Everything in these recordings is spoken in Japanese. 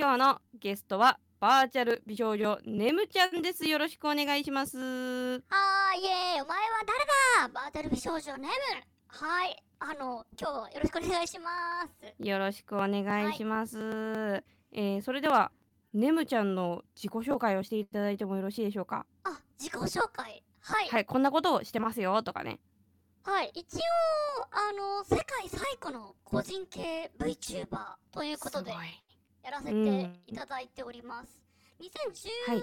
今日のゲストはバーチャル美少女ねむちゃんです。よろしくお願いします。はーい、イエーイ、お前は誰だ？バーチャル美少女ネム。はい、あの、今日はよろしくお願いします。よろしくお願いします、えーそれではねむちゃんの自己紹介をしていただいてもよろしいでしょうか？あ、自己紹介。はい、はいこんなことをしてますよとかね。はい、一応、あの、世界最古の個人系 VTuber ということで、すごいやらせていただいております。2017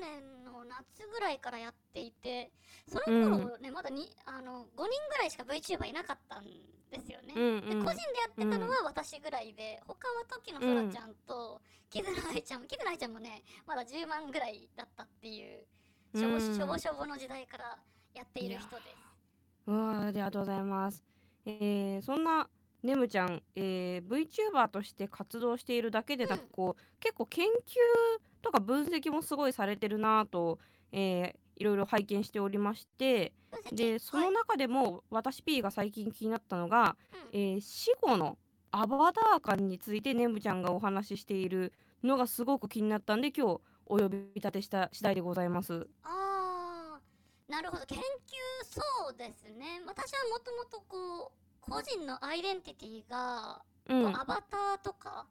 年の夏ぐらいからやっていて、その頃ね、まだにあの5人ぐらいしか VTuber いなかったんですよね。うんうん。で個人でやってたのは私ぐらいで、他は時のそらちゃんと、キズナアイちゃんキズナアイちゃんもねまだ10万ぐらいだったっていうしょぼ,、うんしょぼしょぼの時代からやっている人です。うわーありがとうございます。えーそんなねむちゃん、えー、VTuber として活動しているだけでなく、結構研究とか分析もすごいされてるなぁと、えーいろいろ拝見しておりましてでその中でも私 P が最近気になったのが、うん。えー死後のアバター感についてねむちゃんがお話ししているのがすごく気になったんで今日お呼び立てした次第でございます。あーなるほど。研究そうですね。私はもともとこう個人のアイデンティティが、うん、アバターとか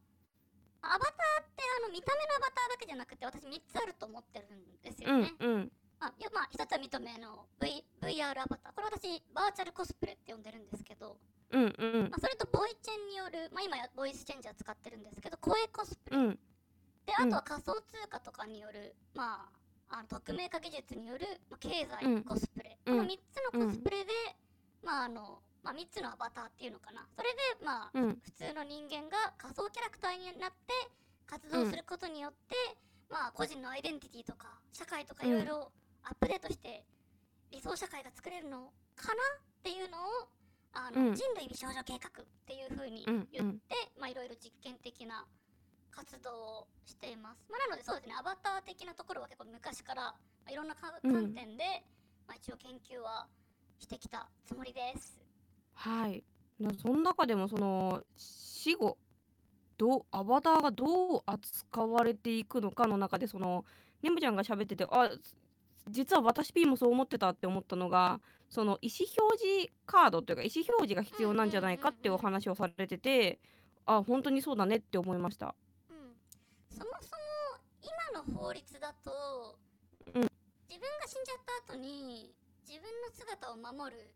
アバターってあの見た目のアバターだけじゃなくて私3つあると思ってるんですようんね、うん。あいやまあ一つは認めの、v、VR アバター。これ私バーチャルコスプレって呼んでるんですけどうんうん。まあ、それとボイチェンによる、まあ、今やボイスチェンジャー使ってるんですけど声コスプレ、うん。であとは仮想通貨とかによる、まあ、あの匿名化技術による、まあ、経うん。済コスプレ、うん。この3つのコスプレで、まああのまあ、3つのアバターっていうのかな。それで、まあ、うん。普通の人間が仮想キャラクターになって活動することによって、まあ、個人のアイデンティティとか社会とかいろいろアップデートして理想社会が作れるのかなっていうのをあの、うん。人類美少女計画っていう風にうん言って、まあいろいろ実験的な活動をしています。まあ、なのでそうですねアバター的なところは結構昔から、まあ、いろんな観点で、まあ、一応研究はしてきたつもりです。はい。なその中でもその死後どうアバターがどう扱われていくのかの中でそのねむちゃんが喋っててあ実は私 P もそう思ってたって思ったのがその意思表示カードというか意思表示が必要なんじゃないかっていうお話をされててあ本当にそうだねって思いました。うん、そもそも今の法律だと、うん自分が死んじゃった後に自分の姿を守る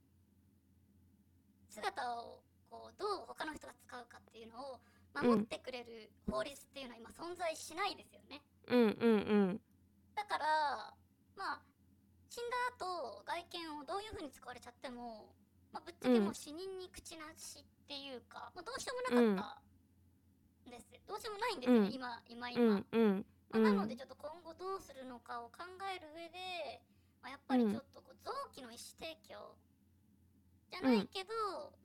姿をこうどう他の人が使うかっていうのを守ってくれる法律っていうのは今存在しないですよね。うんうんだからまあ死んだ後外見をどういう風に使われちゃっても、まあ、ぶっちゃけもう死人に口なしっていうか、まあ、どうしようもなかったんです、どうしようもないんですよ、うん。今今う今、んうん。まあうん。なのでちょっと今後どうするのかを考える上で、まあ、やっぱりちょっとこう臓器の意思提供じゃないけど、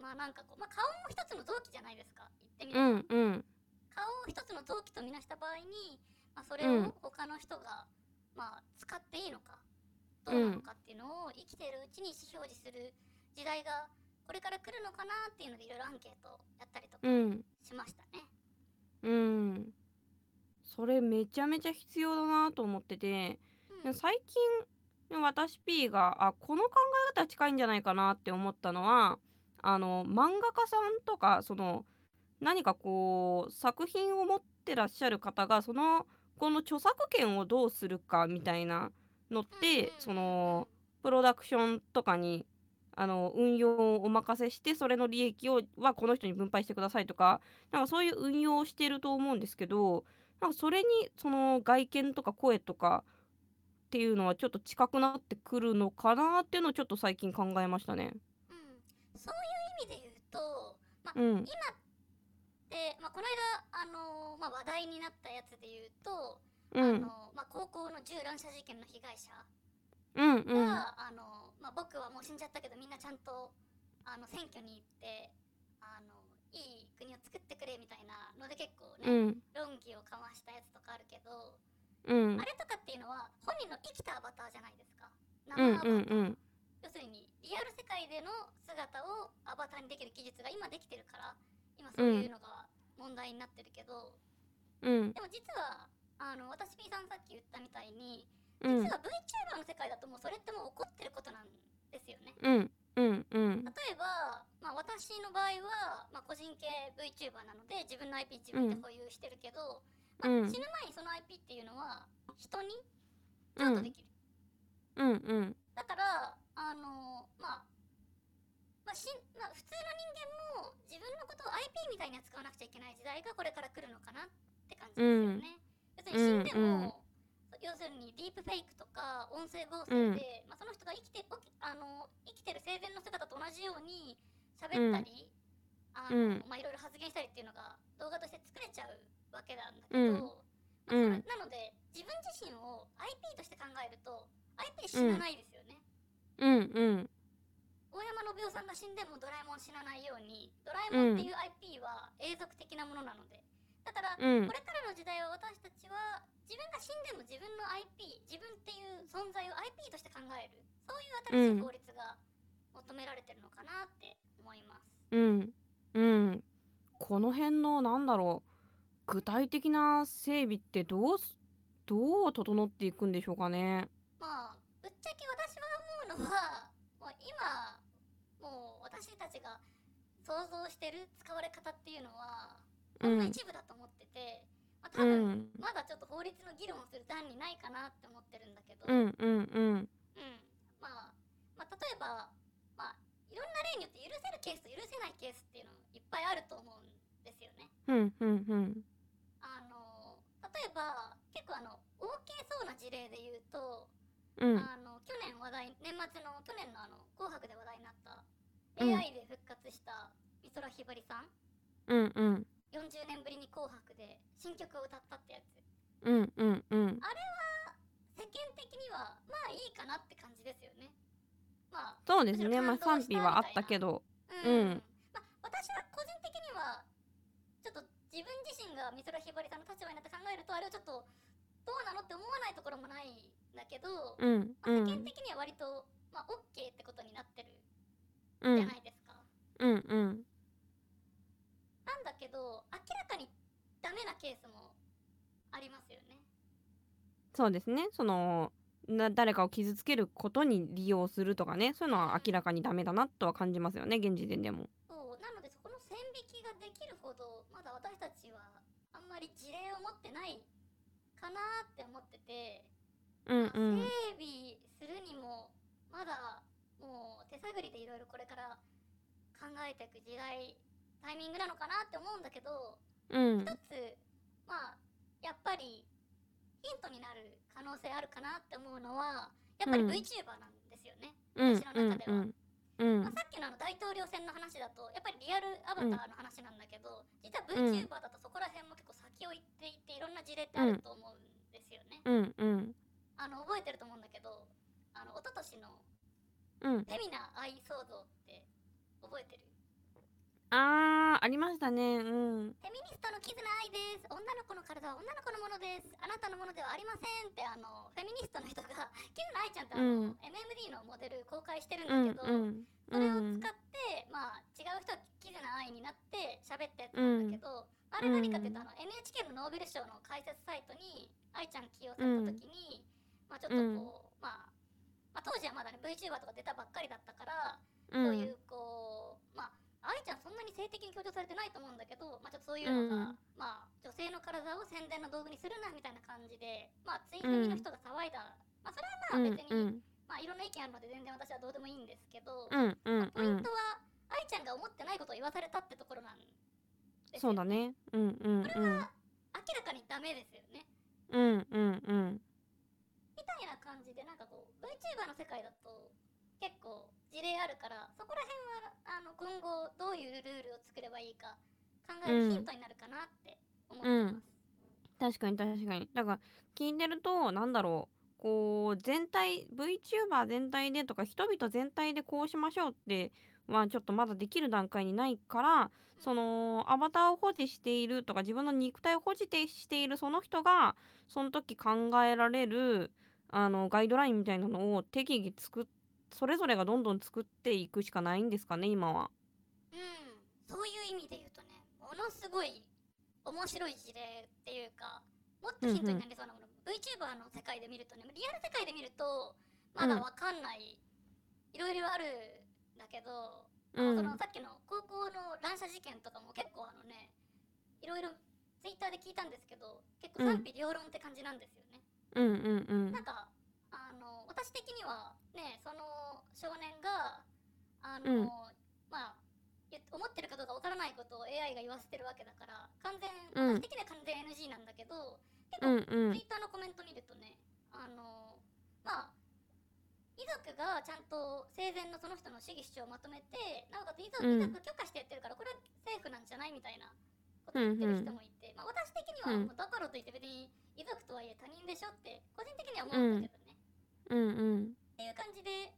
まあなんかこう、まあ、顔も一つの臓器じゃないですか。言ってみれうば、んうん。顔を一つの臓器とみなした場合に、まあ、それうん。を他の人が、まあ、使っていいのかどうなのかっていうのを生きているうちに意思表示する時代がこれから来るのかなっていうのでいろいろアンケートやったりとかうん。しましたね。うん。それめちゃめちゃ必要だなと思っててうん。最近私 P があこの考え方近いんじゃないかなって思ったのはあの漫画家さんとかその何かこう作品を持ってらっしゃる方がそのこの著作権をどうするかみたいなのってそのプロダクションとかにあの運用をお任せしてそれの利益をはこの人に分配してくださいとかなんかそういう運用をしてると思うんですけどなんかそれにその外見とか声とかっていうのはちょっと近くなってくるのかなっていうのをちょっと最近考えましたね。うん、そういう意味で言うと、まあうん。今って、まあ、この間、あのーまあ、話題になったやつで言うと、うん。あのーまあ、高校の銃乱射事件の被害者うんが、うん。あのーまあ、僕はもう死んじゃったけどみんなちゃんとあの選挙に行ってあのいい国を作ってくれみたいなので結構うね、ん。論議を交わしたやつとかあるけど、うん。あれとかっていうのは本人の生きたアバターじゃないですか。生うんアバター、うんうん要するにリアル世界での姿をアバターにできる技術が今できてるから今そういうのが問題になってるけど、うん。でも実はあの私 P さんさっき言ったみたいにうん。実は VTuber の世界だともうそれってもう起こってることなんですよね。うん。うん。うん。例えば、まあ、私の場合は、まあ、個人系 VTuber なので自分の IP 自分で保有してるけど、まあうん。死ぬ前にその IP っていうのは人に譲渡できる、うん。うんだからあのまあまあしまあ、普通の人間も自分のことを IP みたいに扱わなくちゃいけない時代がこれから来るのかなって感じですよね。別に死んでも、要するにディープフェイクとか音声合成で、まあ、その人が生きてあの生きてる生前の姿と同じように喋ったり、あのうんまあ、いろいろ発言したりっていうのが動画として作れちゃうわけなんだけど、うん。なので自分自身を IP として考えると IP で死なないですよね。うん。うん大山信夫さんが死んでもドラえもん死なないようにドラえもんっていう IP は永続的なものなので。だからうん。これからの時代は私たちは自分が死んでも自分の IP 自分っていう存在を IP として考えるそういう新しい法律が求められてるのかなって思います。うん。うん。この辺のなんだろう具体的な整備ってどうすどう整っていくんでしょうかね？まあぶっちゃけ私は思うのはもう今もう私たちが想像してる使われ方っていうのはほん。の一部だと思ってて、まあ、多う分、ん。まだちょっと法律の議論をする段にないかなって思ってるんだけど、うんうんうん。うん。まあ、まあ例えば、まあ、いろんな例によって許せるケースと許せないケースっていうのいっぱいあると思うんですよね。うんうんうんえば結構あの OK そうな事例で言うと、うん。あの去年話題年末の去年のあの「紅白」で話題になったうん。AI で復活した美空ひばりさん。うんうん。40年ぶりに「紅白」で新曲を歌ったってやつ。うんうんうん。世間的にはまあいいかなって感じですよね。まあそうですね。まあ賛否はあったけど。うん、うん。まあ、私は個人的にはちょっと自分自身が美空ひばりさんの立場になって考えるとあれはちょっとどうなのって思わないところもないんだけど、うんまあ、うん世間的には割と、まあ、OK ってことになってるうんじゃないですか。うんうんなんだけど明らかにダメなケースもありますよね。そうですねそのな誰かを傷つけることに利用するとかねそういうのは明らかにダメだなとは感じますよね現時点でも。そうなのでそこの線引きができるほどまだ私たちはあんまり事例を持ってないかなって思ってて、うんまあうん整備するにもまだもう手探りでいろいろこれから考えていく時代タイミングなのかなって思うんだけどうん。一つまあやっぱりヒントになる可能性あるかなって思うのはやっぱりうん。VTuber なんですよね。うん私の中では。うんうんまあ、さっきのあの大統領選の話だとやっぱりリアルアバターの話なんだけど、実はうん VTuber だとそこら辺も結構先を行っていていろんな事例ってあると思うんですよね。うんうん。あの覚えてると思うんだけどあの一昨年のうん。フェミな愛想像って覚えてる？あーありましたね。うん。フェミニストのキズナ愛です。女の子の体は女の子のものです。あなたのものではありませんってあのフェミニストの人がキズナ愛ちゃんってあの、うん。MMD のモデル公開してるうんんだけど、うんそれを使って、まあ違う人はキズな愛になって喋ったやつなんだけど、あれ何かっていうと、あの NHK のノーベル賞の解説サイトに愛ちゃん起用された時に、まあちょっとこう、まあ、まあ当時はまだね VTuber とか出たばっかりだったから、うん。そういうこうまあ愛ちゃんそんなに性的に強調されてないと思うんだけど、まあちょっとそういうのが、うん。まあ女性の体を宣伝の道具にするなみたいな感じで、まあツイフミの人が騒いだ、まあそれはまあ別に、うん。まあいろんな意見あるので全然私はどうでもいいんですけど、うん。うん。ポイントは愛ちゃんが思ってないことを言わされたってところなんですよそうだね。うん。うん。うん。これは明らかにダメですよね。うん。うん。うん。みたいな感じでなんかこう VTuber の世界だと結構事例あるからそこら辺はあの今後どういうルールを作ればいいか考えるヒントになるかなって思ってます、確かに確かに。だから聞いてるとなんだろう。こう全体 VTuber 全体でとか人々全体でこうしましょうってはちょっとまだできる段階にないからそのアバターを保持しているとか自分の肉体を保持てしているその人がその時考えられるあのガイドラインみたいなのを適宜作っそれぞれがどんどん作っていくしかないんですかね今は。うん。そういう意味で言うとねものすごい面白い事例っていうかもっとヒントになりそうなもの、VTuber の世界で見るとねリアル世界で見るとまだわかんない、いろいろあるんだけど、うん。そのさっきの高校の乱射事件とかも結構あのねいろいろツイッターで聞いたんですけど結構賛否両論って感じなんですよね。うん。うん。うん。なんかあの私的にはねその少年があうん。の、まあ思ってるかどうかわからないことを AI が言わせてるわけだから完全、的には完全 NG なんだけど結う構、んうん。ツイッターのコメント見るとねあのまあ遺族がちゃんと生前のその人の主義主張をまとめてなおかつ遺族,、うん。遺族許可してやってるからこれはセーフなんじゃないみたいなこと言ってる人もいて、まあ、私的には、うん。もうだからといって別に遺族とはいえ他人でしょって個人的には思うんだけどね、うんうんっていう感じで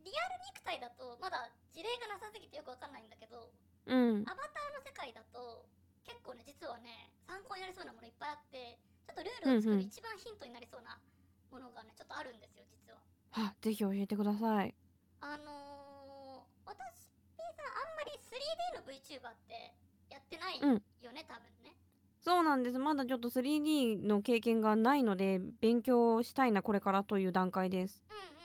リアル肉体だとまだ事例がなさすぎてよくわかんないんだけどうん。アバターの世界だと結構ね実はね参考になりそうなものいっぱいあってちょっとルールを作うんうん。る一番ヒントになりそうなものがねちょっとあるんですよ実は。はぜひ教えてください。あのー、私さんあんまり 3D の VTuber ってやってないうん。よね、多分ね。そうなんです。まだちょっと 3D の経験がないので勉強したいなこれからという段階です。うん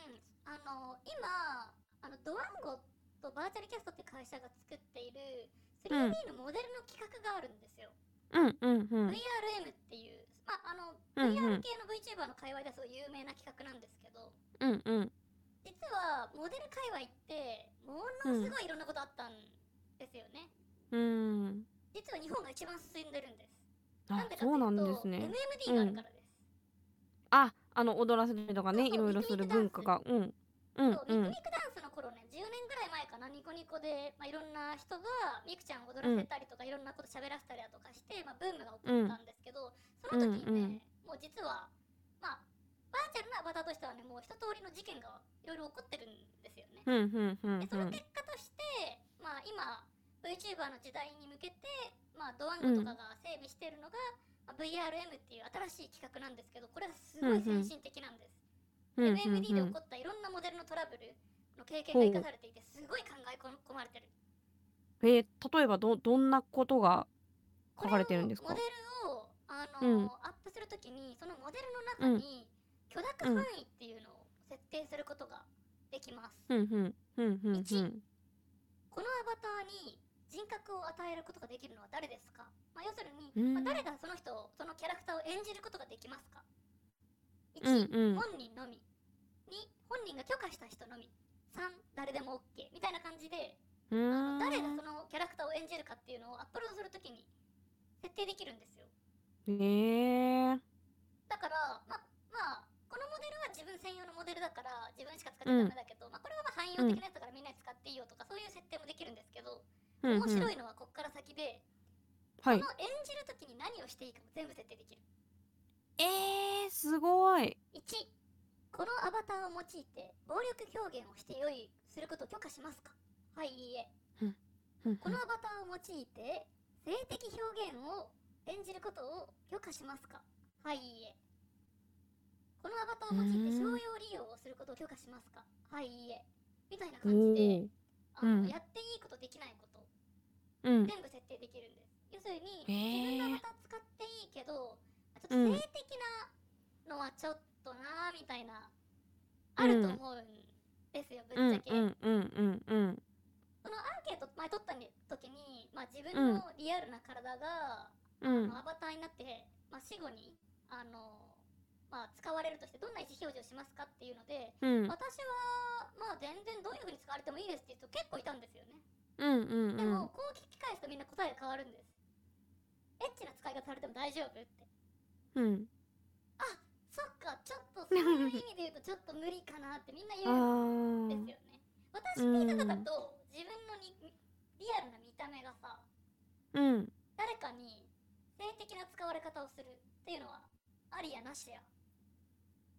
今あのドワンゴとバーチャルキャストって会社が作っている 3D のモデルの企画があるんですよ、うん。うん。うん。VRM っていうまああの、うん。うん。VR 系の VTuber の界隈ですごい有名な企画なんですけどうん。うん。実はモデル界隈ってものすごいいろんなことあったんですよね、うん。実は日本が一番進んでるんです。あなんでかっていうとそうなんですね。MMD があるからです、ああの踊らせたりとかねいろいろする文化が。うんうんそううんミクミクダンスの頃ね10年ぐらい前かなニコニコで、まあ、いろんな人がミクちゃんを踊らせたりとか、いろんなこと喋らせたりだとかして、まあ、ブームが起こったんですけど、その時にね、もう実はまあバーチャルなアバターとしてはねもう一通りの事件がいろいろ起こってるんですよね、うんうんうんでその結果として、まあ今 VTuber の時代に向けて、まあ、ドワンゴとかが整備しているのが、まあ VRM っていう新しい企画なんですけどこれはすごい先進的なんです、うんうん MMD で起こったいろんなモデルのトラブルの経験が生かされていてすごい考え込まれてる。えー例えばどどんなことが書かれてるんですか？モデルをあの、うん。アップするときにそのモデルの中に許諾範囲っていうのを設定することができます、うんうんうんうんうん。一。このアバターに人格を与えることができるのは誰ですか、まあ、要するに、うん。まあ、誰がその人をそのキャラクターを演じることができますか？1、うんうん。本人のみ。2本人が許可した人のみ。3誰でも OK みたいな感じでうーん。誰がそのキャラクターを演じるかっていうのをアップロードするときに設定できるんですよ。へえだからままあこのモデルは自分専用のモデルだから自分しか使っちゃダメだけど、まあ、これはまあ汎用的なやつだからみんなに使っていいよとかそういう設定もできるんですけど、うんうん。面白いのはこっから先で、はい。この演じるときに何をしていいかも全部設定できるえー、すごい。1このアバターを用いて暴力表現をして良いすることを許可しますか？はいいいえ。うんこのアバターを用いて性的表現を演じることを許可しますか？はいいいえ。このアバターを用いて商用利用をすることを許可しますか？はいいいえ。みたいなお感じでー。あの、うん。やっていいことできないことうん。全部設定できるんです。要するに自分のアバター使っていいけど性的なのはちょっとなーみたいな、あると思うんですよぶうん。っちゃけ、うんうんうんうん。そのアンケート前取った時に、まあ、自分のリアルな体が、うん。アバターになって、まあ、死後にあの、まあ、使われるとしてどんな意思表示をしますかっていうので、うん。私はまあ全然どういう風に使われてもいいですっていう人結構いたんですよね、うんうんでもこう聞き返すとみんな答えが変わるんです。エッチな使い方されても大丈夫ってうん。そっかちょっとそういう意味で言うとちょっと無理かなってみんな言うんあですよね。私うん聞いただと自分のにリアルな見た目がさーうん。誰かに性的な使われ方をするっていうのはありやなしや。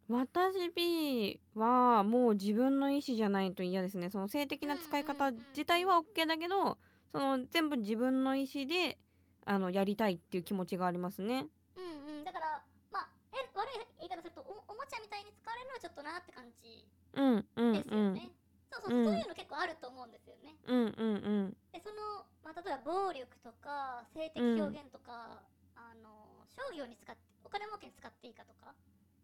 私 B はもう自分の意思じゃないと嫌ですね。その性的な使い方自体は OK だけどその全部自分の意思であのやりたいっていう気持ちがありますねうんうんだからまあえ悪い言い方するとおおもちゃみたいに使われるのはちょっとなって感じうんうんですよね、そうそういうの結構あると思うんですよね。うんうんうん。でそのまあ、例えば暴力とか性的表現とか、あの商業に使ってお金儲けに使っていいかとかっ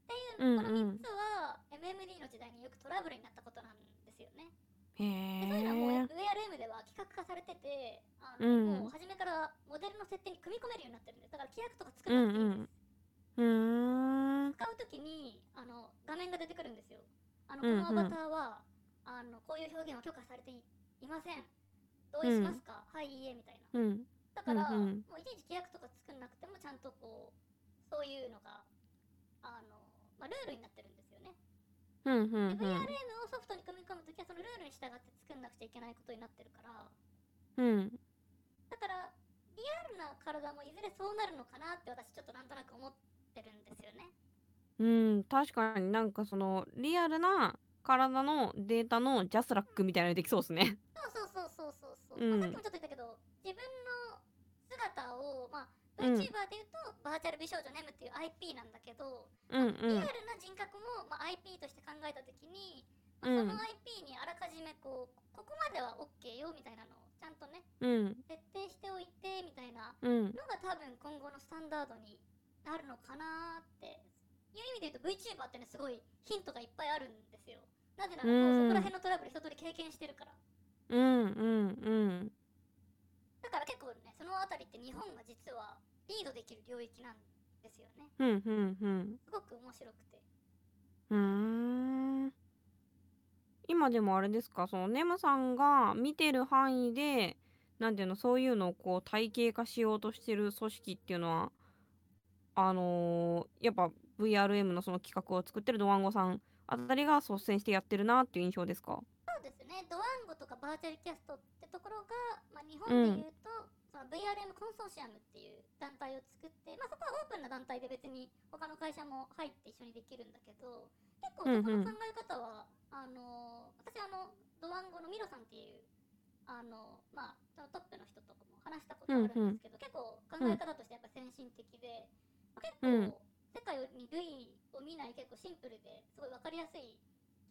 ていう、この3つは MMD の時代によくトラブルになったことなんですよね。へでそういうのはもうえ VRM では企画化されててあの、うん。もう初めからモデルの設定に組み込めるようになってるんですだから規約とか作うんらなくていいんです、うーん使うときにあの画面が出てくるんですよ。あのこうん。のアバターは、あのこういう表現は許可されていいません。同意しますか、はいいいえみたいな。うん。だから、うんうん。もういちいち規約とか作んなくてもちゃんとこうそういうのがあの、まあ、ルールになってるんですよね。うんうんでうん VRM をソフトに組み込むときはそのルールに従って作んなくちゃいけないことになってるから。うん。だからリアルな体もいずれそうなるのかなって私ちょっとなんとなく思ってるんですよね。うん確かになんかそのリアルな体のデータのジャスラックみたいなのできそうですね。そうそうそうそうそうそう、うん。まあ、さっきもちょっと言ったけど自分の姿を、まあ、うん VTuber で言うと、バーチャル美少女ネムっていう IP なんだけど、うんうリアんルな人格も、まあ、IP として考えた時に、まうん。あその IP にあらかじめこうここまでは OK よみたいなのをちゃんとねうん。設定しておいてみたいなうん。のが多分今後のスタンダードになるのかなって。いう意味で言うと VTuber ってねすごいヒントがいっぱいあるんですよ。なぜならもうそこら辺のトラブル一通り経験してるから。うんうんうん。だから結構ねそのあたりって日本が実はリードできる領域なんですよね。うんうんうん。すごく面白くて。うーん。今でもあれですか？そのネムさんが見てる範囲でなんていうのそういうのをこう体系化しようとしてる組織っていうのはあのーやっぱ VRM のその企画を作ってるドワンゴさんあたりが率先してやってるなっていう印象ですか？そうですね。ドワンゴとかバーチャルキャストってところが、まあ、日本で言うと、その VRM コンソーシアムっていう団体を作って、まあ、そこはオープンな団体で別に他の会社も入って一緒にできるんだけど結構そこの考え方は、あのー私あのドワンゴのミロさんっていうあのまあトップの人とかも話したことあるんですけど、結構考え方としてやっぱ先進的で、まあ結構、うん世界に類を見ない結構シンプルですごい分かりやすい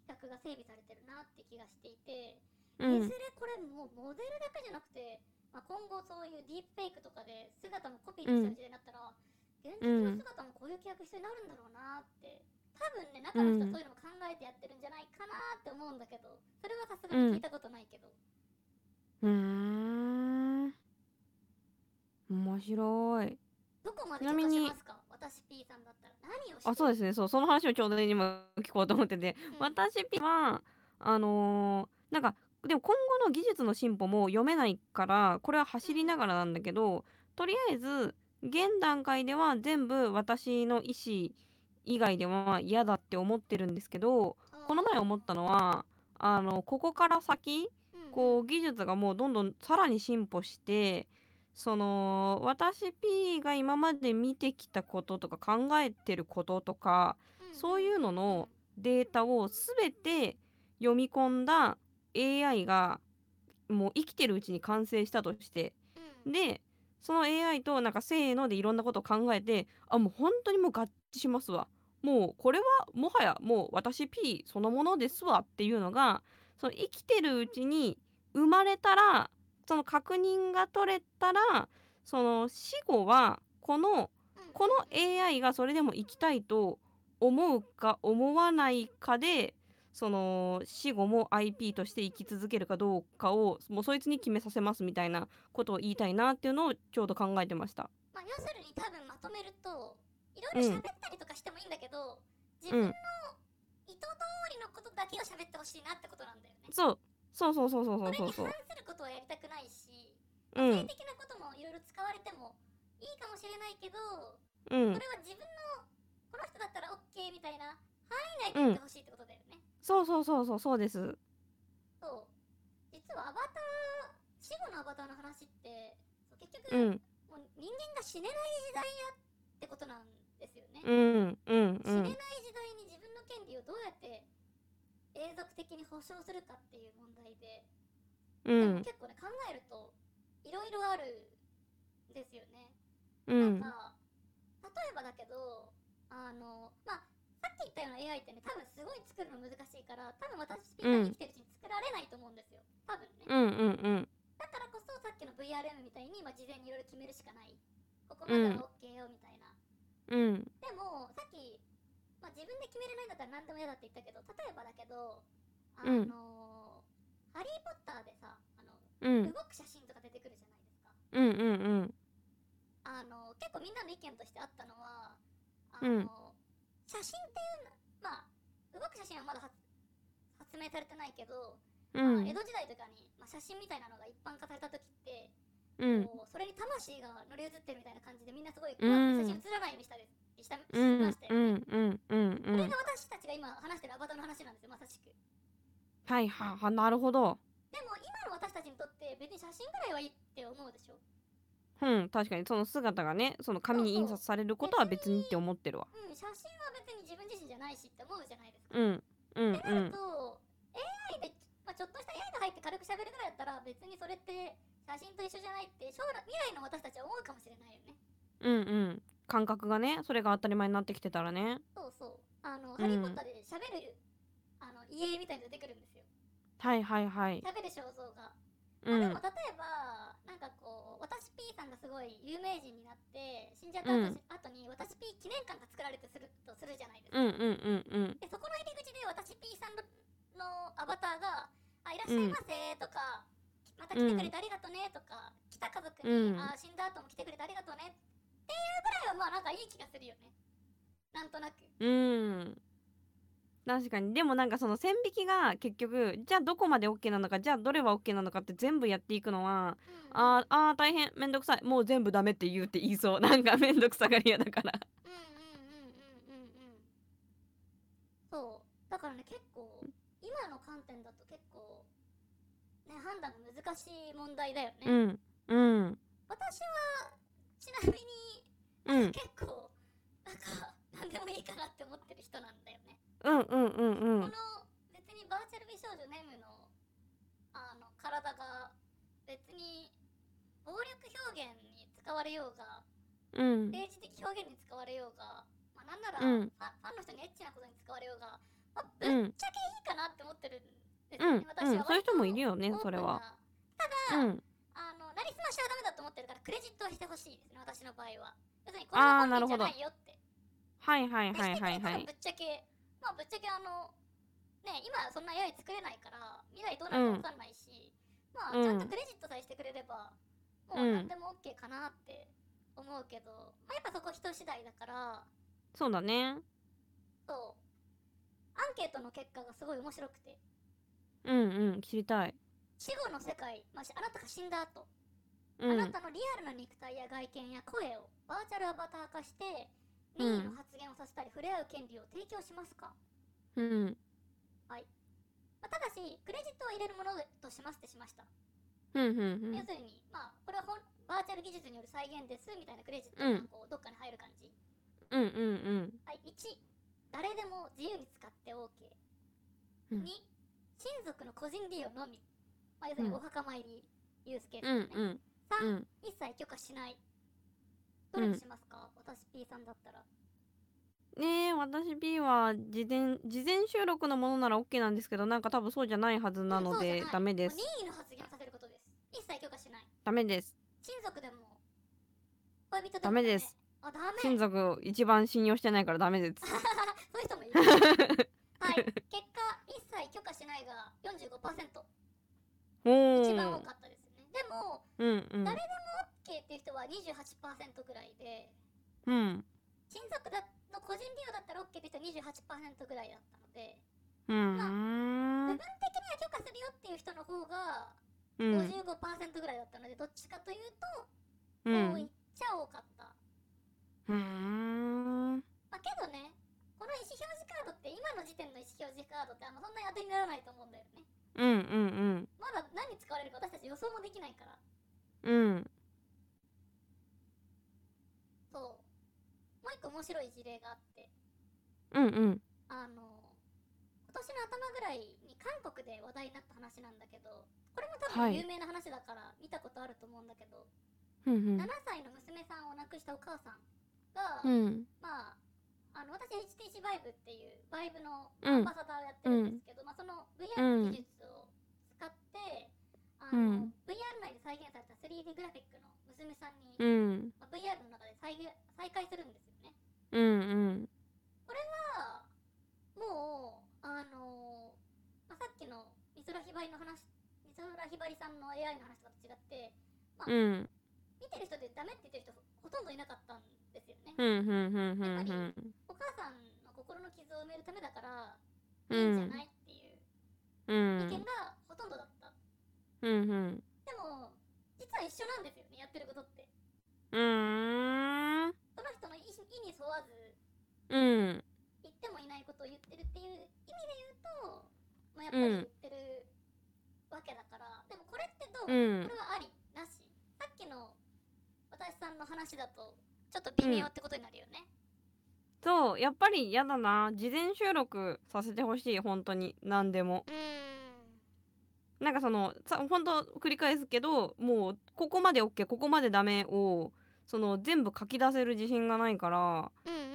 企画が整備されてるなって気がしていて、うん。いずれこれもうモデルだけじゃなくて、まあ、今後そういうディープフェイクとかで姿もコピーできてる時代になったら、現実の姿もこういう企画必要になるんだろうなって多分ね中の人はそういうのも考えてやってるんじゃないかなって思うんだけどそれはさすがに聞いたことないけど、うーん。面白いどこまでちますか？私 P さんだったら。何をあそうですね。そうその話をちょうど今聞こうと思ってて。うん。私はあのーなんかでも今後の技術の進歩も読めないからこれは走りながらなんだけどとりあえず現段階では全部私の意思以外では嫌だって思ってるんですけどこの前思ったのはあのここから先こう技術がもうどんどんさらに進歩してその私 P が今まで見てきたこととか考えてることとかそういうののデータを全て読み込んだ AI がもう生きてるうちに完成したとしてうん。でその AI となんかせーのでいろんなことを考えてあもう本当にもう合致しますわ。もうこれはもはやもう私 P そのものですわっていうのがその生きてるうちに生まれたらその確認が取れたらその死後はこのうんこの AI がそれでも生きたいと思うか思わないかでその死後も IP として生き続けるかどうかをもうそいつに決めさせますみたいなことを言いたいなっていうのをちょうど考えてました。まあ、要するに多分まとめるといろいろ喋ったりとかしてもいいんだけど、自分の意図通りのことだけを喋ってほしいなってことなんだよね。そうそうそうそうそうこれにそう。そう反することはやりたくないし、うん。性的なこともいろいろ使われてもいいかもしれないけど、うん。これは自分のこの人だったら OK みたいな範囲内でやってほしいってことだよね。そうそうそうそうそうです。そう。実はアバター死後のアバターの話ってそう結局、うん。もう人間が死ねない時代やってことなんですよね。うんうんう死ねないん時代に自分の権利をどうやって永続的に保障するかっていう問題で、うん。結構ね考えるといろいろあるんですよね。うん。なんか例えばだけどあのまあさっき言ったような AI ってね多分すごい作るの難しいから多分私ピータ生きてるうちに作られないと思うんですよ。多分ね、うんうんうん。だからこそさっきの VRM みたいに、まあ、事前にいろいろ決めるしかない。ここまでは OK よみたいな、うん。でもさっき、まあ、自分で決めれないんだったら何でも嫌だって言ったけど例えばだけどあうん。のハリー・ポッターでさあのうん。動く写真とか出てくるじゃないですか。うんうんうん。あの結構みんなの意見としてあったのはあの、うん。写真っていうのまあ動く写真はまだ発発明されてないけど、うまあ、ん江戸時代とかに、まあ、写真みたいなのが一般化された時って、うんそれに魂が乗り移ってるみたいな感じでみんなすごいうん怖くて写真写らないようにしたりしたましたよね。うんうんうんうんこれが私たちが今話してるアバターの話なんですよまさしく。はいははなるほどでも今の私たちにとって別に写真ぐらいはいいって思うでしょ。うん確かにその姿がねその紙に印刷されることは別にって思ってるわうん、写真は別に自分自身じゃないしって思うじゃないですか。うんうんってなると、AI で、まあ、ちょっとした AI が入って軽く喋るぐらいだったら別にそれって写真と一緒じゃないって将来未来の私たちは思うかもしれないよね。うんうん感覚がねそれが当たり前になってきてたらねそうそう。あの、んハリー・ポッターで喋るあの家みたいに出てくるんですよ。はいはいはい喋る肖像が。うんまあでも例えば、なんかこう、私 P さんがすごい有名人になって死んじゃった後,、うん後に私 P 記念館が作られてするとするじゃないですか。うんうんうんうんでそこの入り口で私 P さんののアバターが「あいらっしゃいませ」とか、また来てくれてありがとね」とか、来た家族に、うんあ死んだ後も来てくれてありがとうね」っていうぐらいはまあなんかいい気がするよね。なんとなく。うん。確かに。でもなんかその線引きが結局じゃあどこまで OK なのかじゃあどれは OK なのかって全部やっていくのはうん。あーあー大変めんどくさい。もう全部ダメって言うって言いそう。なんかめんどくさがり屋だから。うんうんうんうんうんうんそう。だからね結構今の観点だと結構ね判断が難しい問題だよね、うんうん。私はちなみにうん。結構なんか何でもいいかなって思ってる人なんだよね、うんうんうんうん。この別にバーチャル美少女ネムのあの体が別に暴力表現に使われようがうん。政治的表現に使われようが、まあ、なんなら、うん。ファンの人にエッチなことに使われようが、まあ、ぶうん。っちゃけいいかなって思ってるんうん。そういう人もいるよねそれは。オープンなうん。あのなりすましはダメだと思ってるからクレジットはしてほしいですね私の場合は。要するにこれは本人じゃないよって。はいはいではいはいはい。らぶっちゃけまあぶっちゃけあのね今そんな AI 作れないから未来どうなるかわかんないし、まあうん。ちゃんとクレジットさえしてくれればもう何でも OK かなって思うけど、まあ、やっぱそこ人次第だから。そうだね。そう。アンケートの結果がすごい面白くてうんうん知りたい。死後の世界、まあ、しあなたが死んだ後、うん。あなたのリアルな肉体や外見や声をバーチャルアバター化してうん任意の発言をさせたり触れ合う権利を提供しますか、うん。まあ、ただしクレジットを入れるものとしますってしました、うんうん要するにまあこれは本バーチャル技術による再現ですみたいなクレジットがこうどっかに入る感じ、うんうんうん。はい。1誰でも自由に使って OK、うん。2親族の個人利用のみ、まあ、要するにうん。お墓参りユースケーすね、うん3、うん。一切許可しない。どれにしますか、私 P さんだったら。ねえ私 B は事前事前収録のものなら OK なんですけどなんか多分そうじゃないはずなのでダメです。もう任意の発言をさせることです。一切許可しない。ダメです。親族でも恋人でもダメです。あダメ。親族を一番信用してないからダメです。そういう人もいる はい。結果一切許可しないが45%お一番多おかったですね。でもうんうん。誰でも OK っていう人は28%ぐらいでうん。親族だの個人利用だったら OK って人は28%ぐらいだったのでうーん。部分的には許可するよっていう人の方がうん。55%ぐらいだったのでどっちかというとうん。多いっちゃ多かった、うーん。まあけどねこの意思表示カードって今の時点の意思表示カードってあんまそんなに当てにならないと思うんだよね。うんうんまだ何に使われるか私たち予想もできないから。うん。うんそう。もう一個面白い事例があって。うんうん。あの今年の頭ぐらいに韓国で話題になった話なんだけどこれも多はい。分有名な話だから見たことあると思うんだけど、うんうん7歳の娘さんを亡くしたお母さんが、うんまああの私 HTC バイブっていうバイブのうん。アンバサダーをやってるんですけど、まあ、その VR 技術を使って、ああの、うん。VR 内で再現された 3D グラフィックの娘さんに、うん。まあ VR の中で再現再会するんですよね。うんうん。がもうあのまあ、さっきの美空ひばりの話美空ひばりさんの AI の話とかと違ってうん見てる人でダメって言ってる人ほとんどいなかったんですよね。うんうんうんうんお母さんの心の傷を埋めるためだからういいんじゃんないっていううん意見がほとんどだった。うんうん。でも実は一緒なんですよねやってることって。うーん。その人の意意に沿わずうん。言ってもいないことを言ってるっていう意味で言うと、まあ、やっぱり言ってるわけだから、でもこれってどう、うん。これはありなし。さっきの私さんの話だとちょっと微妙ってことになるよね。そうやっぱり嫌だな。事前収録させてほしい本当に。何でも。うーんなんかそのさ本当繰り返すけどもうここまで OK ここまでダメをその全部書き出せる自信がないから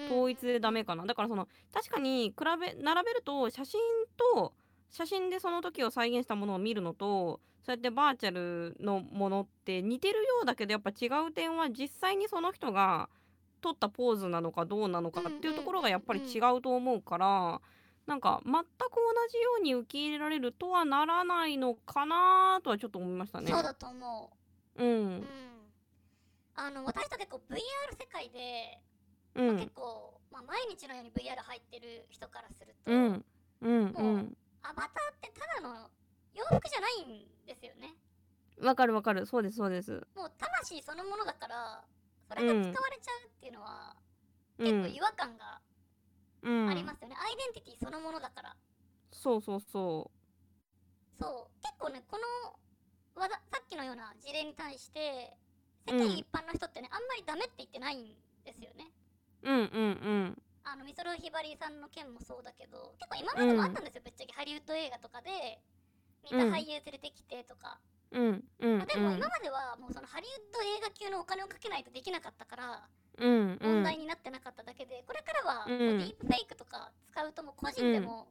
統一でダメかな。だからその確かに比べ並べると写真と写真でその時を再現したものを見るのとそうやってバーチャルのものって似てるようだけどやっぱ違う点は実際にその人が撮ったポーズなのかどうなのかっていうところがやっぱり違うと思うからなんか全く同じように受け入れられるとはならないのかなとはちょっと思いましたね。そうだと思うう。うんん。あの私と結構 VR 世界で、うん結構、まあ、毎日のように VR 入ってる人からすると、うんうんうんアバターってただの洋服じゃないんですよね。わかるわかる。そうですそうです。もう魂そのものだからそれが使われちゃうっていうのは、うん。結構違和感がうん。ありますよね、アイデンティティそのものだから。そうそうそそう。結構ねこのわざさっきのような事例に対して世間一般の人ってね、あんまりダメって言ってないんですよね。う。うんうんあの美空ひばりさんの件もそうだけど結構今までもあったんですよ、ぶっちゃけ。ハリウッド映画とかで似た俳優連れてきてとか、うんうんでも今まではもうそのハリウッド映画級のお金をかけないとできなかったから問題になってなかっただけで、これからはディープフェイクとか使うともう個人でも、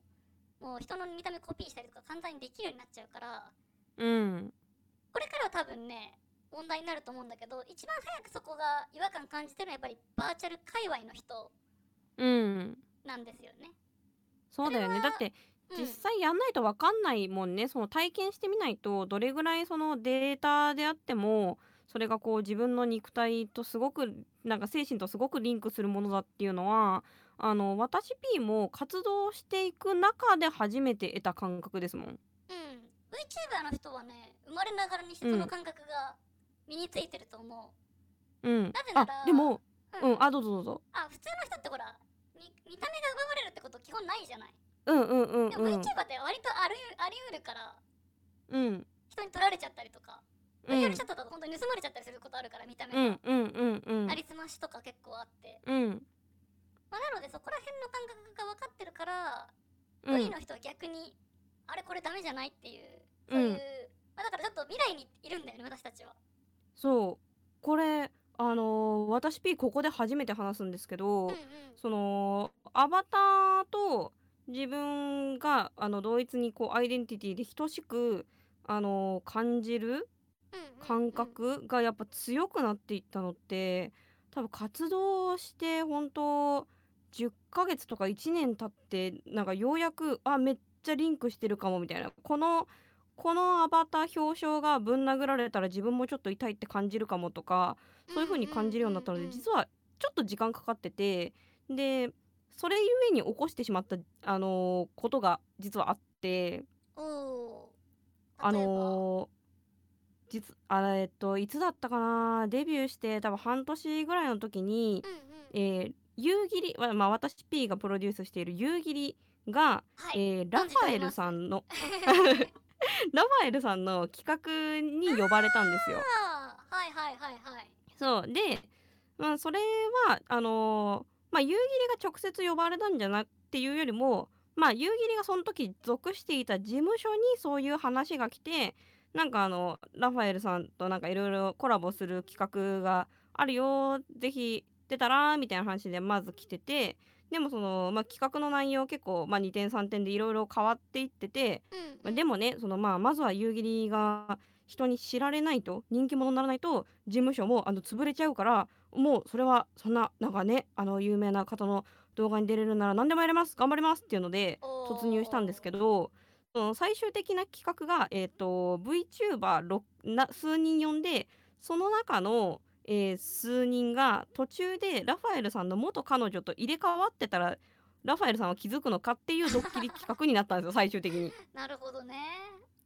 もう人の見た目コピーしたりとか簡単にできるようになっちゃうからうん。これからは多分ね問題になると思うんだけど一番早くそこが違和感感じてるのはやっぱりバーチャル界隈の人うん。なんですよね。そうだよね。だってうん。実際やんないと分かんないもんね。その体験してみないとどれぐらいそのデータであってもそれがこう自分の肉体とすごくなんか精神とすごくリンクするものだっていうのはあの私 P も活動していく中で初めて得た感覚ですもん。うん、VTuber の人はね生まれながらにしてその感覚が身についてると思う。ん、なぜならあでも、う。うん、あどうぞどうぞ。あ普通の人ってほら見見た目が奪われるってこと基本ないじゃない。うんうんうんでもうん VTuber って割とあるあり得るからうん。人に取られちゃったりとか、うん。リアルシャッターだと本当に盗まれちゃったりすることあるから見た目が、うんうんうんうん。なりすましとか結構あって、うん。まあ、なのでそこら辺の感覚が分かってるから、うん。V の人は逆にあれこれダメじゃないっていうそういう、うん。まあ、だからちょっと未来にいるんだよね私たちは。そう。これあのー私 P ここで初めて話すんですけど、うんうん。そのアバターと自分があの同一にこうアイデンティティで等しくあのー感じるうんうんうん。感覚がやっぱ強くなっていったのって多分活動して本当10ヶ月とか1年経ってなんかようやくあめっちゃリンクしてるかもみたいな。このこのアバター表彰がぶん殴られたら自分もちょっと痛いって感じるかもとかそういう風に感じるようになったので実はちょっと時間かかっててでそれゆえに起こしてしまった、あのーことが実はあって。あのー実あえっといつだったかな？デビューして多分半年ぐらいの時に、えー夕霧わまあ私 P がプロデュースしている夕霧が、はい、えーラファエルさんの ラファエルさんの企画に呼ばれたんですよ。はいはいはいはいそう。で、まあ、それはあのーまあ夕霧が直接呼ばれたんじゃなっていうよりもまあ夕霧がその時属していた事務所にそういう話が来てなんかあのラファエルさんとなんかいろいろコラボする企画があるよぜひ出たらみたいな話でまず来ててでもその、まあ、企画の内容結構、まあ、2点3点でいろいろ変わっていってて、うんまあでもねその、まあ、まずは夕霧が人に知られないと人気者にならないと事務所もあの潰れちゃうからもうそれはそんななんかねあの有名な方の動画に出れるなら何でもやります頑張りますっていうので突入したんですけどその最終的な企画が、えーと、VTuber な数人呼んでその中の、えー、数人が途中でラファエルさんの元彼女と入れ替わってたらラファエルさんは気づくのかっていうドッキリ企画になったんですよ最終的に。なるほどね。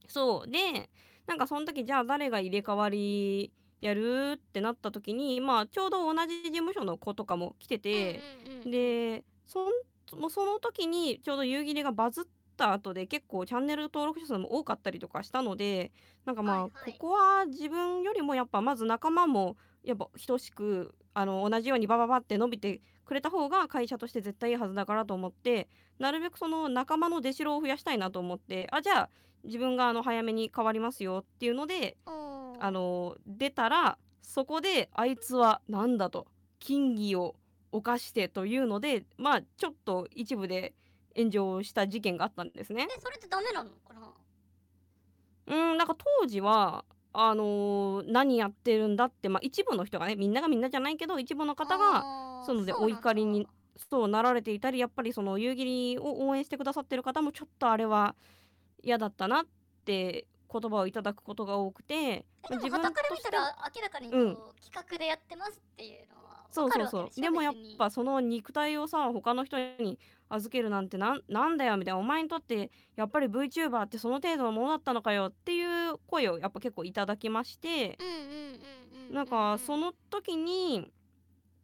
そうでなんかその時じゃあ誰が入れ替わりやるってなった時にまあちょうど同じ事務所の子とかも来てて、でそんもうその時にちょうど夕霧がバズった後で結構チャンネル登録者数も多かったりとかしたのでなんかまあ、はいはい。ここは自分よりもやっぱまず仲間もやっぱ等しくあの同じようにバババって伸びてくれた方が会社として絶対いいはずだからと思ってなるべくその仲間の出代を増やしたいなと思ってあじゃあ自分があの早めに変わりますよっていうのであの出たらそこであいつはなんだと禁忌を犯してというのでまあちょっと一部で炎上した事件があったんですね。えそれってダメなのかな？うんなんか当時はあのー何やってるんだって、まあ、一部の人がねみんながみんなじゃないけど一部の方がそのでお怒りにそうなられていたりやっぱりその夕霧を応援してくださってる方もちょっとあれは嫌だったなって言葉をいただくことが多くてえでも自分としてら明らかにこう、うん。企画でやってますっていうのはそうそうそう。でもやっぱその肉体をさ他の人に預けるなんてなんなんだよみたいな。お前にとってやっぱり VTuber ってその程度のものだったのかよっていう声をやっぱ結構いただきまして。うんうんうんうんうなんかそのの時に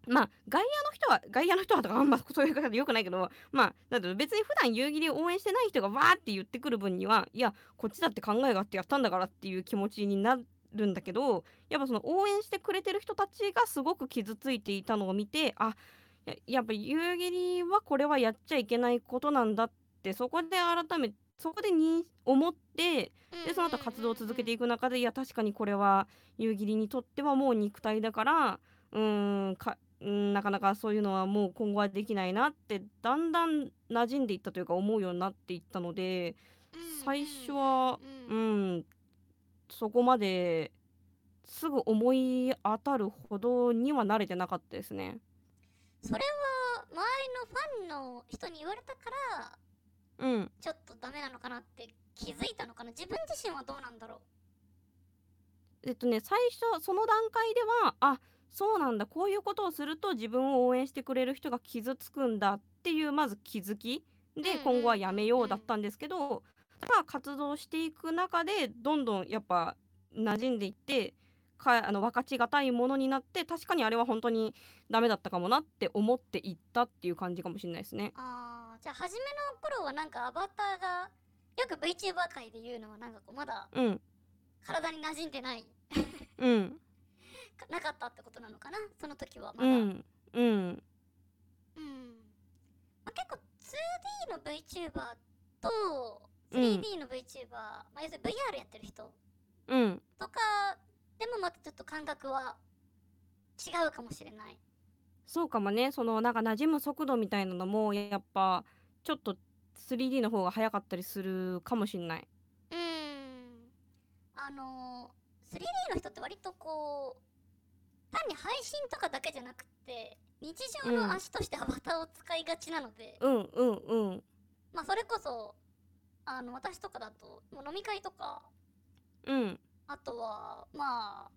まあ外野の人は外野の人はとかあんまそういう方でよくないけどまあだって別に普段夕霧を応援してない人がわーって言ってくる分にはいやこっちだって考えがあってやったんだからっていう気持ちになるんだけどやっぱその応援してくれてる人たちがすごく傷ついていたのを見てあややっぱ夕霧はこれはやっちゃいけないことなんだってそこで改めてそこでに思ってでその後活動を続けていく中でいや確かにこれは夕霧にとってはもう肉体だからうんかなかなかそういうのはもう今後はできないなってだんだん馴染んでいったというか思うようになっていったので最初はううん。んそこまですぐ思い当たるほどには慣れてなかったですね。それは周りのファンの人に言われたからうん。ちょっとダメなのかなって気づいたのかな。自分自身はどうなんだろえっとね最初その段階ではあそうなんだ。こういうことをすると自分を応援してくれる人が傷つくんだっていうまず気づきで今後はやめようだったんですけどただ活動していく中でどんどんやっぱ馴染んでいってかあの分かちがたいものになって確かにあれは本当にダメだったかもなって思っていったっていう感じかもしれないですね。うあーじゃあ初めの頃はなんかアバターがよく VTuber 界で言うのはなんかこうまだうん。体に馴染んでない。うん。かなかったってことなのかな？その時はまだ、うん。うん。うん。まあ、結構 2D の VTuber と 3D の VTuber、まあ、要するに VR やってる人うん。とかでもまたちょっと感覚は違うかもしれない。そうかもね。そのなんか馴染む速度みたいなのもやっぱちょっと 3D の方が早かったりするかもしんない。うん。あのー、3D の人って割とこう単に配信とかだけじゃなくて日常うん。の足としてアバターを使いがちなので、うんうんうん。まあそれこそあの私とかだともう飲み会とかうん。あとはまあ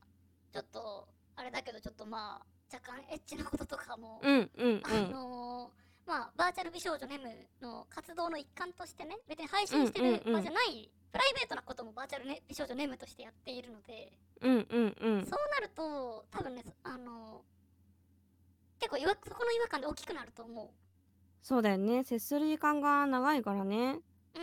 ちょっとあれだけどちょっとまあ若干エッチなこととかも、うんうんあのーまあバーチャル美少女ネムの活動の一環としてね別に配信してるうんうんうん。場じゃない、プライベートなこともバーチャル、ね、美少女ネムとしてやっているので、うんうんうん。そうなると多分ねあのー結構違和そこの違和感で大きくなると思そうだよね。接する時間が長いからね。う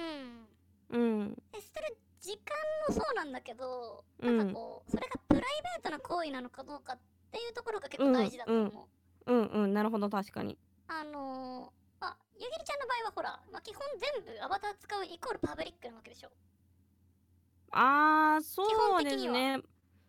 うん。うん。接する時間もそうなんだけど、うん。なんかこうそれがプライベートな行為なのかどうかっていうところが結構大事だと思う、うんうん。なるほど確かに。あのー、まあゆぎりちゃんの場合はほら、まあ、基本全部アバター使うイコールパブリックなわけでしょ。あー基そうで本的には。すね。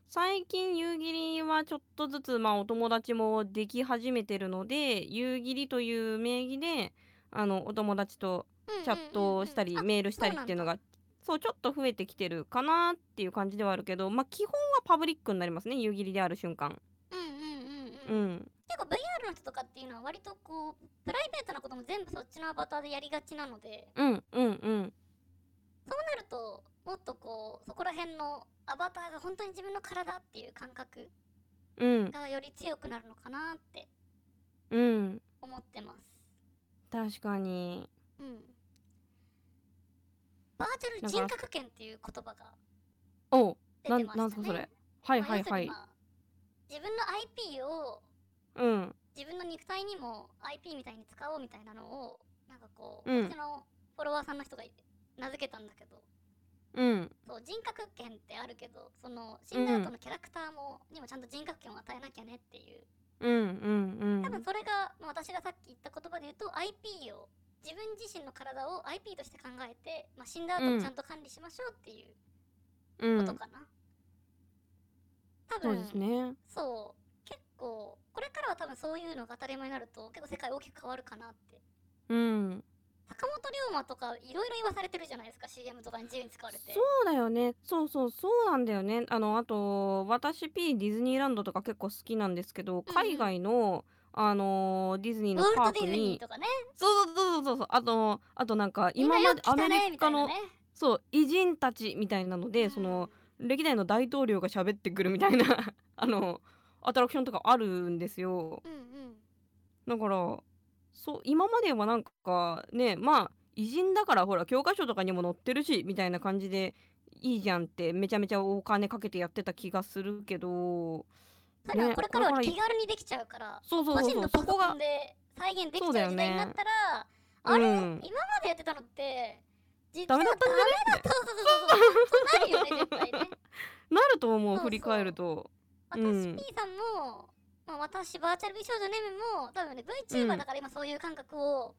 最近夕霧はちょっとずつまあお友達もでき始めてるので夕霧という名義であのお友達とチャットをしたりメールしたりっていうのがそうちょっと増えてきてるかなっていう感じではあるけどまあ基本はパブリックになりますね夕霧である瞬間。うんうんうんうんうん。結構 VR の人とかっていうのは割とこうプライベートなことも全部そっちのアバターでやりがちなので。うんうんうん。そうなるともっとこうそこら辺のアバターが本当に自分の体っていう感覚うん。がより強くなるのかなってうん。思ってます。確かに。うん。バーチャル人格権っていう言葉がおう。なん出てましたね。なんすかそれ。はいまあはいはい自分の IP をうん。自分の肉体にも IP みたいに使おうみたいなのをなんかこう、うん。私のフォロワーさんの人が名付けたんだけどうん。そう人格権ってあるけどその死んだ後のキャラクターも、にもちゃんと人格権を与えなきゃねっていう。うんうんうん。多分それが、まあ、私がさっき言った言葉で言うと IP を自分自身の体を IP として考えて、まあ、死んだ後もちゃんと管理しましょうっていううんことかな、多そう分ですね。そう。結構これからは多分そういうのが当たり前になると結構世界大きく変わるかなって。うん坂本龍馬とかいろいろ言わされてるじゃないですか CM とかに自由に使われて。そうだよね。そうそうそうなんだよね。あのあと私 P ディズニーランドとか結構好きなんですけどうん海外の、あのーディズニーのパークにとかね。そうそうそうそうそう。あとあとなんか今までアメリカの、ね、そう偉人たちみたいなので、その歴代の大統領が喋ってくるみたいな あのアトラクションとかあるんですよ。うんうん。だからそう今まではなんかねまあ偉人だからほら教科書とかにも載ってるしみたいな感じでいいじゃんってめちゃめちゃお金かけてやってた気がするけどただねこれからは気軽にできちゃうからそうそう個そうそう。そこ人のパソコがンで再現できちゃう時代になったら、あれ、うん。今までやってたのって実ダメだったんじゃね？ダメだそうそうそうそうそうなるよね絶対ね。なると思う振り返ると。私、うん。P さんも、まあ、私バーチャル美少女ネムも多分ね VTuber だから今そういう感覚を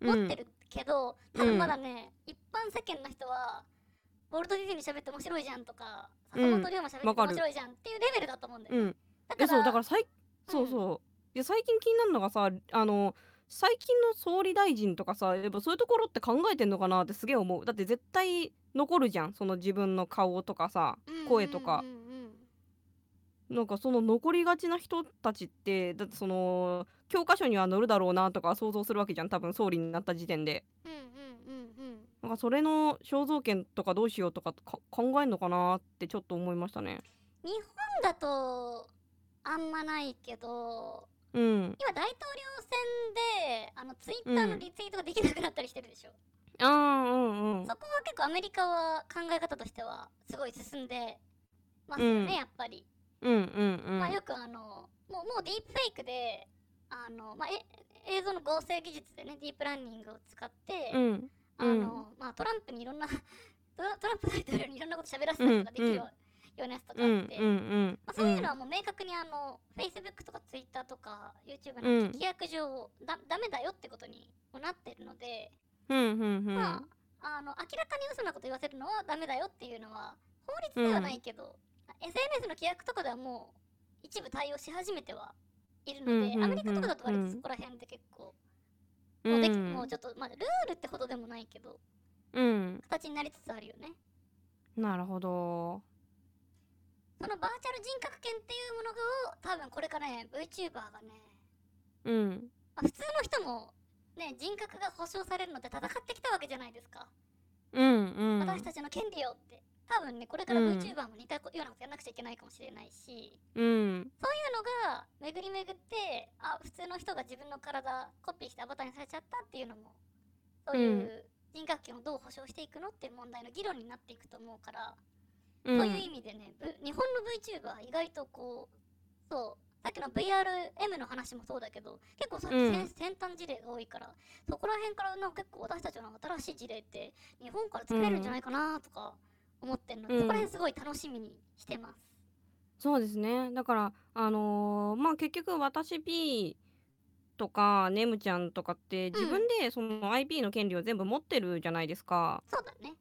持ってるけど、多分まだね、一般世間の人はウォルト・ディズニー喋って面白いじゃんとか坂うん本龍馬喋って面白いじゃんっていうレベルだと思うんだよ、うん。だからえそうだから最そううん。そういや最近気になるのがさあの最近の総理大臣とかさやっぱそういうところって考えてんのかなってすげえ思う。だって絶対残るじゃんその自分の顔とかさ声とかうんうんうんなんかその残りがちな人たちってだってその教科書には載るだろうなとか想像するわけじゃん多分総理になった時点で。うんうんうんうん。なんかそれの肖像権とかどうしようとかか考えんのかなってちょっと思いましたね。日本だとあんまないけどうん。今大統領選であのツイッターのリツイートができなくなったりしてるでしょ、あーうんうん。そこは結構アメリカは考え方としてはすごい進んでますよね、うん。やっぱり、うんうんうん。まあよくあのもうもうディープフェイクであの、まあ、え映像の合成技術でねディープランニングを使って、うんあのまあ、トランプにいろんな トランプ大統領にいろんなこと喋らせたりとかできるよ,、うなやつとかうんあって、まあ、そういうのはもう明確にあの、Facebook とか Twitter とか YouTube の規約上、だダメだよってことにもなってるので、うんうんうん。まああの明らかに嘘なこと言わせるのはダメだよっていうのは法律ではないけど、SNS の規約とかではもう一部対応し始めてはいるので、うんうんうんアメリカとかだと割とそこら辺で結構、もうできもうちょっと、まあ、ルールってほどでもないけどうん。形になりつつあるよね。なるほど。そのバーチャル人格権っていうものを多分これからね VTuber がねうん。まあ、普通の人もね人格が保障されるので戦ってきたわけじゃないですか、うんうん。私たちの権利をって多分ねこれからうん。VTuber も似たようなことやらなくちゃいけないかもしれないし、うん。そういうのが巡り巡ってあ普通の人が自分の体コピーしてアバターにされちゃったっていうのもそういう人格権をどう保障していくのっていう問題の議論になっていくと思うから、うん。そういう意味でねぶ日本の VTuber 意外とこうそうさっきの VRM の話もそうだけど結構さっきうん。先先端事例が多いからそこら辺からなんか結構私たちの新しい事例って日本から作れるんじゃないかなとか思ってるので、うん。そこら辺すごい楽しみにしてます。そうですね。だからあのーまあ結局私 P とかネムちゃんとかって自分でその IP の権利を全部持ってるじゃないですか、そうだね。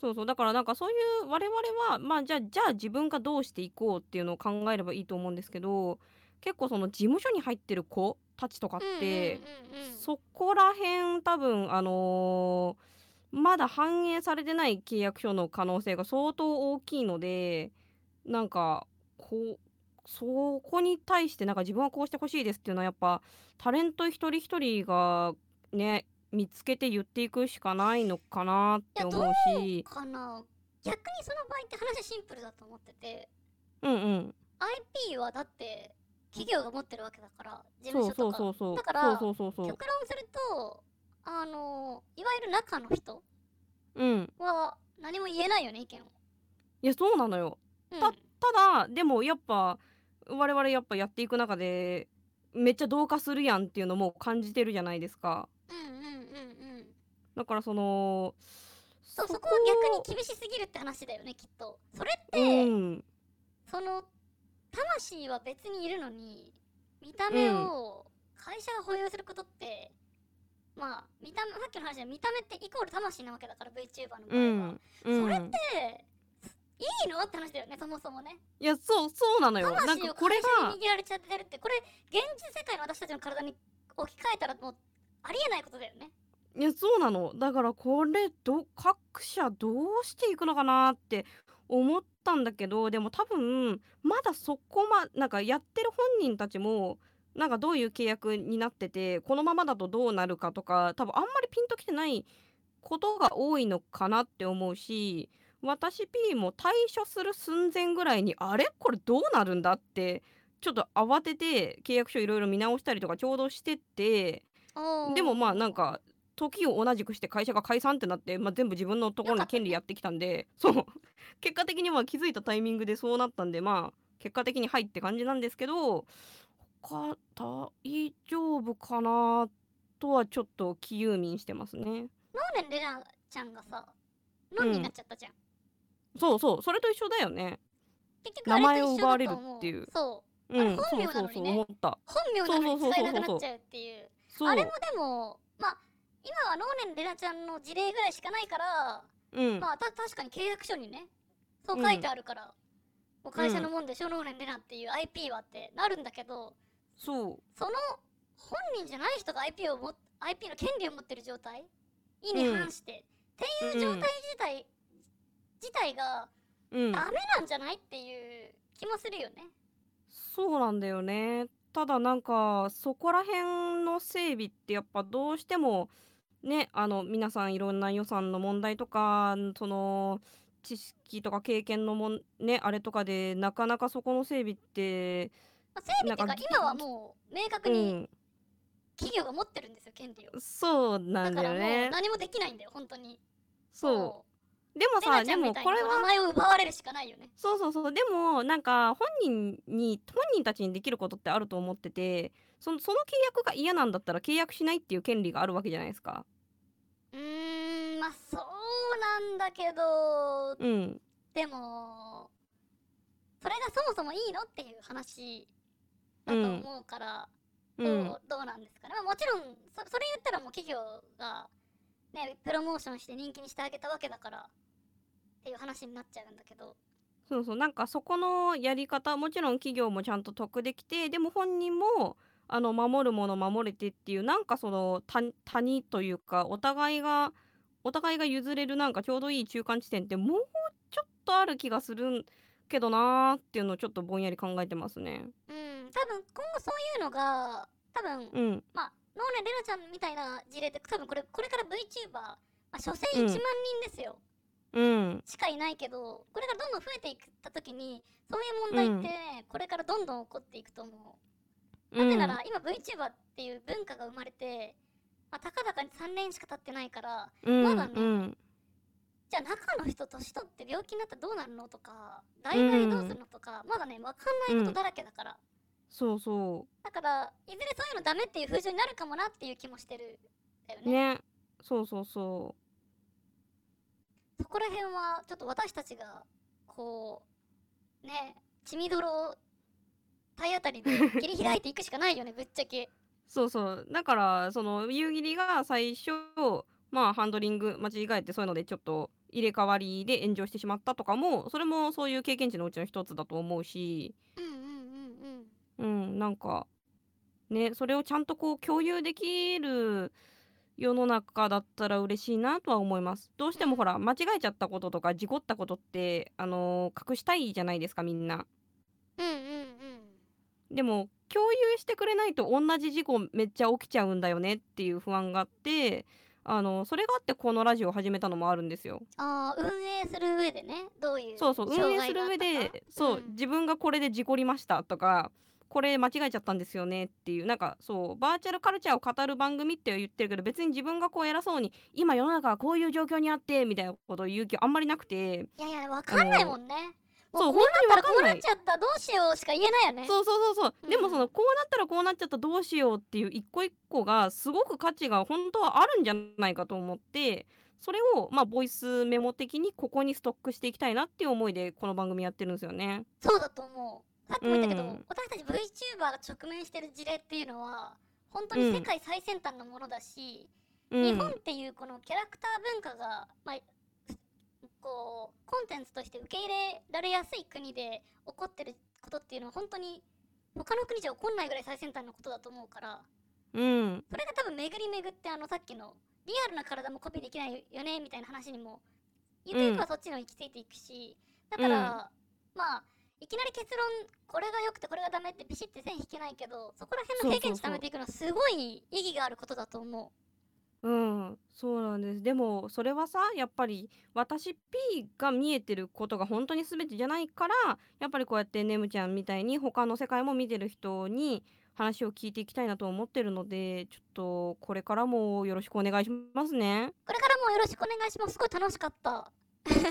そうそう。だからなんかそういう我々はまあじゃあじゃあ自分がどうしていこうっていうのを考えればいいと思うんですけど結構その事務所に入ってる子たちとかって、うんうんうんうん。そこら辺多分あのーまだ反映されてない契約書の可能性が相当大きいので、なんか、こう、そこに対してなんか自分はこうしてほしいですっていうのはやっぱタレント一人一人がね、見つけて言っていくしかないのかなって思うし。かな逆にその場合って話シンプルだと思っててうんうん。IP はだって企業が持ってるわけだから事務所とかうそうそう。だから。極論するとあのいわゆる中の人うん。は何も言えないよね意見を、いや、そうなのよ。うん、たただ、でもやっぱ、我々やっぱやっていく中で、めっちゃ同化するやんっていうのも感じてるじゃないですか。うんうんうんうんだからその、そうそこは逆に厳しすぎるって話だよねきっとそれって、うん。その魂は別にいるのに見た目を会社が保有することって、まあ見た目さっきの話で見た目ってイコール魂なわけだから VTuber の場合は、うん。うん。それっていいの？って話だよねそもそもねいや、そう、そうなのよ。なん魂をかこれが、に握られちゃってるってこれ現実世界の私たちの体に置き換えたらもうありえないことだよねいや、そうなの。だからこれ、ど、各社どうしていくのかなって思ったんだけど、でも多分、まだそこま、なんかやってる本人たちも、なんかどういう契約になってて、このままだとどうなるかとか、多分あんまりピンときてないことが多いのかなって思うし、私 P も退所する寸前ぐらいに、あれ？これどうなるんだ？って、ちょっと慌てて契約書いろいろ見直したりとかちょうどしてて、でもまあなんか時を同じくして会社が解散ってなって、まあ、全部自分のところに権利やってきたんでそう。結果的には気づいたタイミングでそうなったんでまあ結果的にはいって感じなんですけど他大丈夫かなとはちょっと気憂民してますね。ノーレンレナちゃんがさノンになっちゃったじゃん、そうそうそれと一緒だよね。結局名前を奪われるっていう。そう。うん本名なそうそうそうのにね思った。本名なのに使えなくなっちゃうっていう。そうあれもでもまあ今はノーレンレナちゃんの事例ぐらいしかないから、うん。まあた確かに契約書にねそう書いてあるから、もう会社のもんでしょ、ノーレンレナっていう IP はってなるんだけどそう。その本人じゃない人が IP をも IP の権利を持ってる状態？意に反して、っていう状態自体、自体がうん。ダメなんじゃない？っていう気もするよね。そうなんだよね。ただなんかそこら辺の整備ってやっぱどうしてもねあの皆さんいろんな予算の問題とかその知識とか経験のもんねあれとかでなかなかそこの整備ってまあ、整備っていうか今はもう明確にうん企業が持ってるんですよ権利を。そうなんだよね。何もできないんだよ本当に。そうでもさでもこれはに名前を奪われるしかないよね。そうそうそうでもなんか本人に本人たちにできることってあると思っててそのその契約が嫌なんだったら契約しないっていう権利があるわけじゃないですか。うーんまあそうなんだけどうんでもそれがそもそもいいのっていう話だと思うから、うどうんどうなんですかね、まあ、もちろんそそれ言ったらもう企業が、ね、プロモーションして人気にしてあげたわけだからっていう話になっちゃうんだけど。そうそう。なんかそこのやり方もちろん企業もちゃんと得できてでも本人もあの守るもの守れてっていうなんかその谷谷というかお互いがお互いが譲れるなんかちょうどいい中間地点ってもうちょっとある気がするんけどなーっていうのをちょっとぼんやり考えてますね。うん多分今後そういうのが多分うん。まあノーレンレナちゃんみたいな事例って多分これこれから VTuber、まあ、所詮1万人ですよ、うん。しかいないけどこれからどんどん増えていった時にそういう問題ってね、これからどんどん起こっていくと思う。なぜなら、今 VTuber っていう文化が生まれて、まあ、たかだかに3年しか経ってないからうん。まだねうん。じゃあ中の人年取って病気になったらどうなるのとか代替どうするのとか、まだね分かんないことだらけだから、そうそだからいずれそういうのダメっていう風潮になるかもなっていう気もしてるだようね。ね。そうそうそそこら辺はちょっと私たちがこうね血みどろを体当たりで切り開いていくしかないよね ぶっちゃけ。うそうそう。だからその夕霧が最初まあハンドリング間違えてそういうのでちょっと入れ替わりで炎上してしまったとかもそれもそういう経験値のうちの一つだと思うし。うんうんなんかねそれをちゃんとこう共有できる世の中だったら嬉しいなとは思います。どうしてもほら間違えちゃったこととか事故ったことってあの隠したいじゃないですかみんな。うんうんうんでも共有してくれないと同じ事故めっちゃ起きちゃうんだよねっていう不安があってあのそれがあってこのラジオを始めたのもあるんですよ。ああ運営する上でねどういうそうそう運障営する上でそう、ん自分がこれで事故りましたとかこれ間違えちゃったんですよねっていうなんかそうバーチャルカルチャーを語る番組って言ってるけど別に自分がこう偉そうに今世の中はこういう状況にあってみたいなことを言う気あんまりなくていやいやわかんないもんねもそうこうなったらこうなっちゃったどうしようしか言えないよね。そうそうそうそう、うん。でもそのこうなったらこうなっちゃったどうしようっていう一個一個がすごく価値が本当はあるんじゃないかと思ってそれをまあボイスメモ的にここにストックしていきたいなっていう思いでこの番組やってるんですよね。そうだと思うさっきも言ったけど、うん。私たち VTuber が直面してる事例っていうのは本当に世界最先端のものだし、うん、日本っていうこのキャラクター文化が、まあ、こうコンテンツとして受け入れられやすい国で起こってることっていうのは本当に他の国じゃ起こんないぐらい最先端のことだと思うからうん。それが多分巡り巡ってあのさっきのリアルな体もコピーできないよねみたいな話にもゆくゆくはそっちの行き着いていくし、だから、まあいきなり結論これが良くてこれがダメってビシッて線引けないけどそこら辺の経験値貯めていくのはすごい意義があることだと思うん、そうなんです。でもそれはさやっぱり私 P が見えてることが本当に全てじゃないからやっぱりこうやってねむちゃんみたいに他の世界も見てる人に話を聞いていきたいなと思ってるのでちょっとこれからもよろしくお願いしますね。うこれからもよろしくお願いしますすごい楽しかった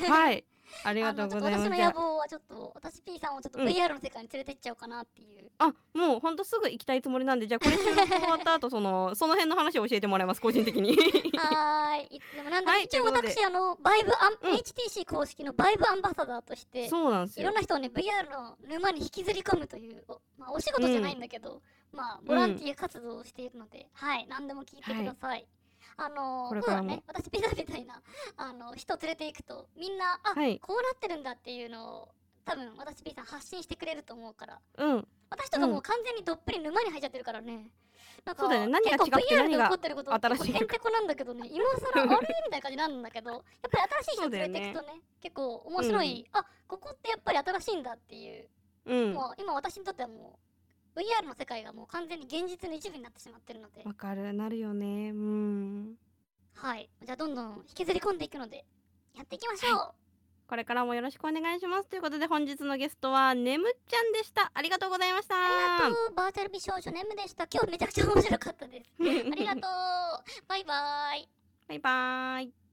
はい、ありあがとうございます。じゃ野望はちょっと私 P さんをちょっとうん。VR の世界に連れてっちゃおうかなっていう、あ、あもうほんとすぐ行きたいつもりなんでじゃあこれ 収録終わった後そのその辺の話を教えてもらいます個人的に。はーい。でもなんだ、はい一応私あのバイブアン、うん。HTC 公式のバイブアンバサダーとしてそうなんですよ。いろん。な人をね VR の沼に引きずり込むというお,、まあ、お仕事じゃないんだけど、まあボランティア活動をしているので、はい何でも聞いてください、あのーそうだね私ピザみたいなあの人連れていくとみんなあ、はい。こうなってるんだっていうのを多分私さん発信してくれると思うから。うん、私とかもう完全にどっぷり沼に入っちゃってるからね。なんかそうだよね。何が違って結構 VR で何が起こってることって新しいのかへんてこなんだけどね。今更あれ？みたいな感じなんだけどやっぱり新しい人連れていくとね結構面白い、あここってやっぱり新しいんだっていう、うん、もう今私にとってはもう VR の世界がもう完全に現実の一部になってしまってるのでわかるなるよね。うん。はいじゃあどんどん引きずり込んでいくのでやっていきましょう、これからもよろしくお願いします。ということで本日のゲストはねむちゃんでした。ありがとうございました。ありがとうバーチャル美少女ネムでした今日めちゃくちゃ面白かったです ありがとうバイバイバイバーイ。